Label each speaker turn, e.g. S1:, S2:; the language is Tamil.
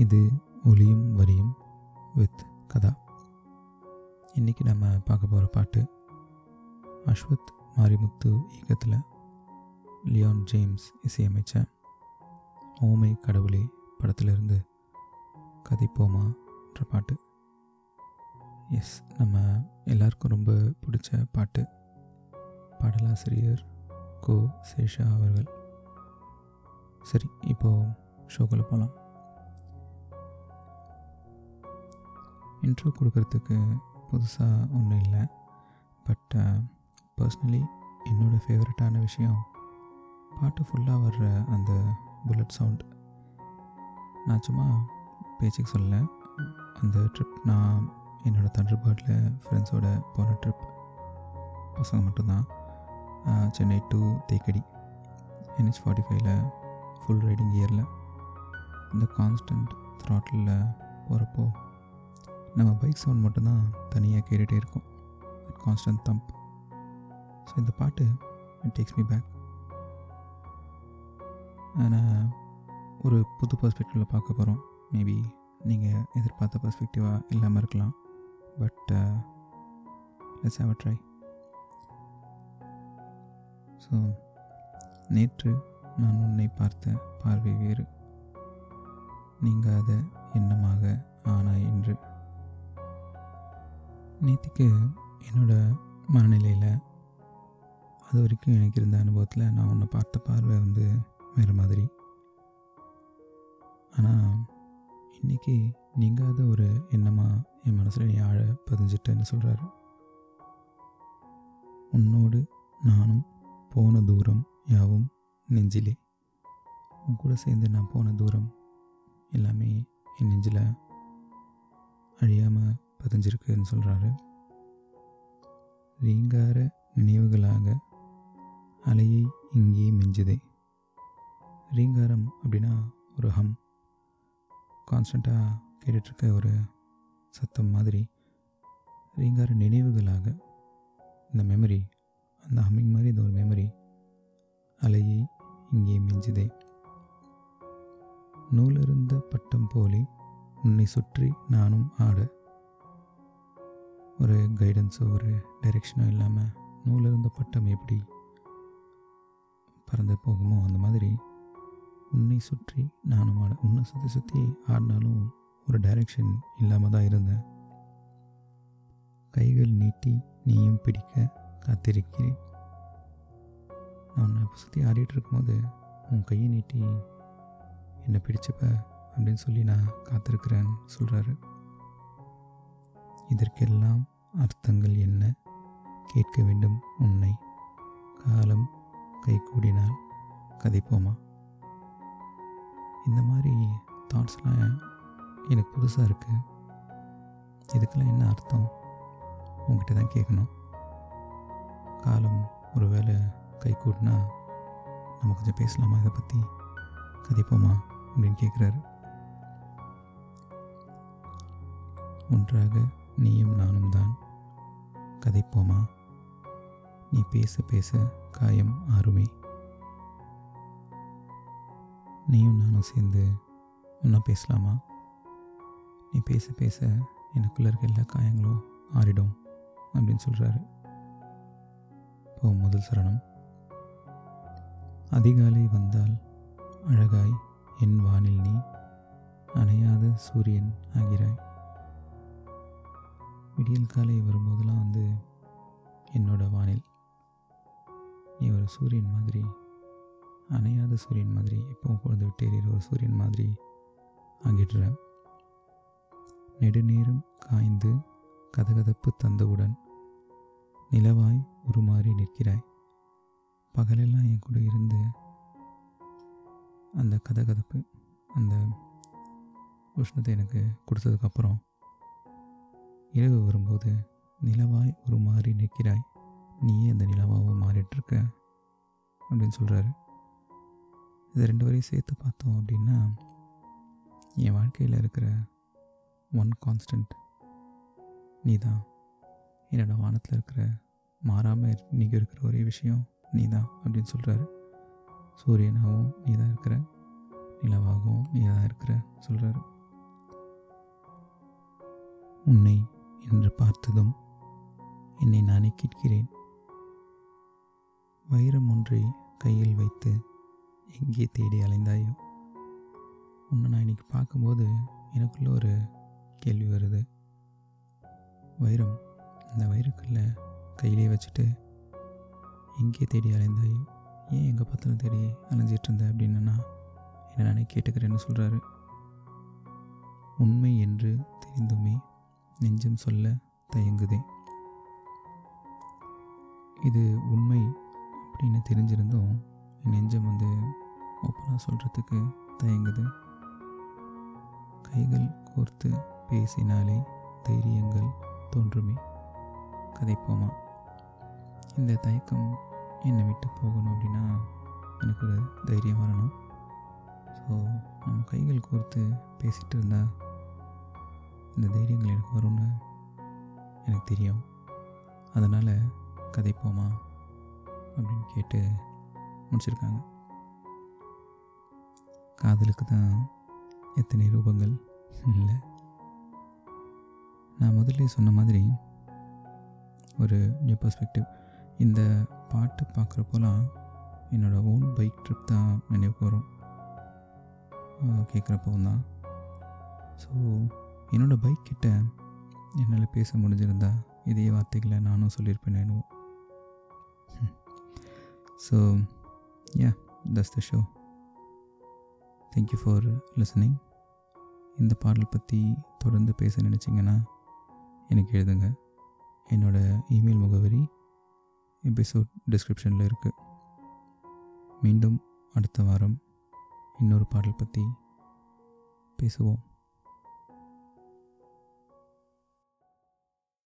S1: இது ஒளியும் வரியும் வித் கதா. இன்றைக்கி நம்ம பார்க்க போகிற பாட்டு அஸ்வத் மாரிமுத்து இயக்கத்தில் லியான் ஜேம்ஸ் இசையமைச்ச ஓமை கடவுளே படத்திலிருந்து கதைப்போமான்ற பாட்டு. எஸ் நம்ம எல்லாருக்கும் ரொம்ப பிடிச்ச பாட்டு. பாடலாசிரியர் கோ சேஷா அவர்கள். சரி இப்போது ஷோக்குள்ளே போகலாம் இன்ட்ரோ கொடுக்கறதுக்கு புதுசாக ஒன்றும் இல்லை. பட் பர்சனலி uh, என்னோடய ஃபேவரட்டான விஷயம் பாட்டு ஃபுல்லாக வர்ற அந்த புல்லட் சவுண்ட் நான் சும்மா பேச்சுக்கு சொல்ல அந்த ட்ரிப் நான் என்னோடய தண்டர்பர்டில் ஃப்ரெண்ட்ஸோட போன ட்ரிப் பசங்க மட்டும்தான். Chennai to Thekkady. NH forty ஃபைவ்ல ஃபுல் ரைடிங் இயரில் இந்த கான்ஸ்டன்ட் த்ராட்டிலில் போகிறப்போ நம்ம பைக் சவுண்ட் மட்டும்தான் தனியாக கேட்டுகிட்டே இருக்கும். கான்ஸ்டன்ட் தம்ப் ஸோ இந்த பாட்டு இட் டேக்ஸ் மீ பேக் ஆனால் ஒரு புது பர்ஸ்பெக்டிவில் பார்க்க போகிறோம் மேபி நீங்கள் எதிர்பார்த்த பர்ஸ்பெக்டிவாக இல்லாமல் இருக்கலாம். But let's have a try so நேற்று நான் உன்னை பார்த்த பார்வை வேறு. நீங்காத எண்ணமாக ஆனா என்று. நேற்றுக்கு என்னோடய மனநிலையில் அது வரைக்கும் எனக்கு இருந்த அனுபவத்தில் நான் உன்னை பார்த்த பார்வை வந்து வேறு மாதிரி. ஆனால் இன்றைக்கி நீங்காத ஒரு எண்ணமாக என் மனசில் நீ ஆழ பதிஞ்சிட்டேன்னு சொல்கிறாரு உன்னோடு நானும் போன தூரம் யாவும் நெஞ்சிலே. உன் கூட சேர்ந்து நான் போன தூரம் எல்லாமே என் நெஞ்சில் அழியாமல் பதிஞ்சிருக்குன்னு சொல்கிறாரு ரீங்கார நினைவுகளாக அலையை இங்கே மிஞ்சுதே. ரீங்காரம் அப்படின்னா ஒரு ஹம். கான்ஸ்டண்ட்டாக கேட்டுட்ருக்க ஒரு சத்தம் மாதிரி ரீங்கார நினைவுகளாக இந்த மெமரி அந்த ஹம்மிங் மாதிரி இந்த ஒரு மெமரி அலையை இங்கே மிஞ்சுதே. நூலிருந்த பட்டம் போலே உன்னை சுற்றி நானும் ஆட ஒரு கைடன்ஸோ ஒரு டைரெக்ஷனோ இல்லாமல் நூலிருந்த பட்டம் எப்படி பறந்து போகுமோ அந்த மாதிரி உன்னை சுற்றி நானும் ஆட உன்னை சுற்றி சுற்றி ஆடினாலும் ஒரு டைரெக்ஷன் இல்லாமல் தான் இருந்தேன். கைகள் நீட்டி நீயும் பிடிக்க காத்திருக்கிறேன். நான் உன்னை சுற்றி ஆடிட்டு இருக்கும்போது உன் கையை நீட்டி என்னை பிடிச்சப்ப அப்படின்னு சொல்லி நான் காத்திருக்கிறேன்னு சொல்கிறாரு இதற்கெல்லாம் அர்த்தங்கள் என்ன? கேட்க வேண்டும் உன்னை. காலம் கை கூடினால் கதைப்போமா? இந்த மாதிரி தாட்ஸ்லாம் எனக்கு புதுசாக இருக்குது இதுக்கெல்லாம் என்ன அர்த்தம்? உங்ககிட்ட தான் கேட்கணும். காலம் ஒரு வேளை கை கூட்டினா நம்ம கொஞ்சம் பேசலாமா இதை பற்றி கதைப்போமா? அப்படின்னு கேட்குறாரு. ஒன்றாக நீயும் நானும் தான். கதைப்போமா? நீ பேச பேச காயம் ஆறுமே. நீயும் நானும் சேர்ந்து ஒன்றா பேசலாமா? நீ பேச பேச எனக்குள்ள இருக்க எல்லா காயங்களும் ஆறிடும் அப்படின்னு சொல்கிறாரு இப்போ முதல் சரணம். அதிகாலை வந்தால் அழகாய் என் வானில் நீ அணையாத சூரியன் ஆகிறாய். விடியல் காலை வரும்போதெல்லாம் வந்து என்னோட வானில் நீ ஒரு சூரியன் மாதிரி அணையாத சூரியன் மாதிரி எப்பவும் பொழுது விட்டு எறிகிற ஒரு சூரியன் மாதிரி ஆகிடுற. நெடுநேரம் காய்ந்து கதகதப்பு தந்தவுடன் நிலவாய் உருமாறி நிற்கிறாய். பகலெல்லாம் என் கூட இருந்து அந்த கதகதப்பு அந்த உஷ்ணத்தை எனக்கு கொடுத்ததுக்கப்புறம் இரவு வரும்போது நிலவாய் ஒரு மாறி நிற்கிறாய். நீயே அந்த நிலவாகவும் மாறிட்டுருக்க? அப்படின்னு சொல்கிறாரு இது ரெண்டு வரையும் சேர்த்து பார்த்தோம் அப்படின்னா என் வாழ்க்கையில் இருக்கிற ஒன் கான்ஸ்டன்ட் நீ தான் என்னோட வானத்தில் இருக்கிற மாறாமல் இன்றைக்கி இருக்கிற ஒரே விஷயம் நீ தான் அப்படின்னு சொல்கிறாரு சூரியனாகவும் நீ தான் இருக்கிற நிலவாகவும் நீ தான் இருக்கிற சொல்கிறாரு உன்னை என்று பார்த்ததும் என்னை நானே கேட்கிறேன். வைரம் ஒன்றை கையில் வைத்து எங்கே தேடி அலைந்தாயோ? உன்னை நான் இன்னைக்கு பார்க்கும்போது எனக்குள்ள ஒரு கேள்வி வருது. வைரம் இந்த வைரக்கல்லை கையிலே வச்சுட்டு எங்கே தேடி அலைந்தாயோ? ஏன் எங்கே பார்த்தாலும் தேடி அலைஞ்சிட்டு இருந்த அப்படின்னா என்னை நானே கேட்டுக்கிறேன்னு சொல்கிறாரு உண்மை என்று தெரிந்துமே நெஞ்சம் சொல்ல தயங்குதே. இது உண்மை அப்படின்னு தெரிஞ்சிருந்தும் என் நெஞ்சம் வந்து ஓப்பனாக சொல்கிறதுக்கு தயங்குது. கைகள் கோர்த்து பேசினாலே தைரியங்கள் தோன்றுமே. கதைப்போமா? இந்த தயக்கம் என்னை விட்டு போகணும் அப்படின்னா எனக்கு ஒரு தைரியம் வரணும். ஸோ நம்ம கைகள் கோர்த்து பேசிகிட்டு இருந்தால் இந்த தைரியங்கள் எனக்கு வரும்னு எனக்கு தெரியும். அதனால் கதைப்போமா அப்படின்னு கேட்டு முடிச்சிருக்காங்க. காதலுக்கு தான் எத்தனை ரூபங்கள்? இல்லை. நான் முதல்ல சொன்ன மாதிரி ஒரு நியூ பர்ஸ்பெக்டிவ் இந்த பாட்டு பார்க்குறப்போலாம் என்னோடய ஓன் பைக் ட்ரிப் தான் நினைவுக்கு வரும். கேட்குறப்போ தான். ஸோ என்னோடய பைக் கிட்ட என்னால் பேச முடிஞ்சிருந்தா இதே வார்த்தைகளை நானும் சொல்லியிருப்பேன் என்னவோ so ya thus the show thank you for listening இந்த பாடல் பற்றி தொடர்ந்து பேச நினச்சிங்கன்னா எனக்கு எழுதுங்க. என்னோடய இமெயில் முகவரி எபிசோட் டிஸ்கிரிப்ஷனில் இருக்குது மீண்டும் அடுத்த வாரம் இன்னொரு பாடல் பற்றி பேசுவோம்.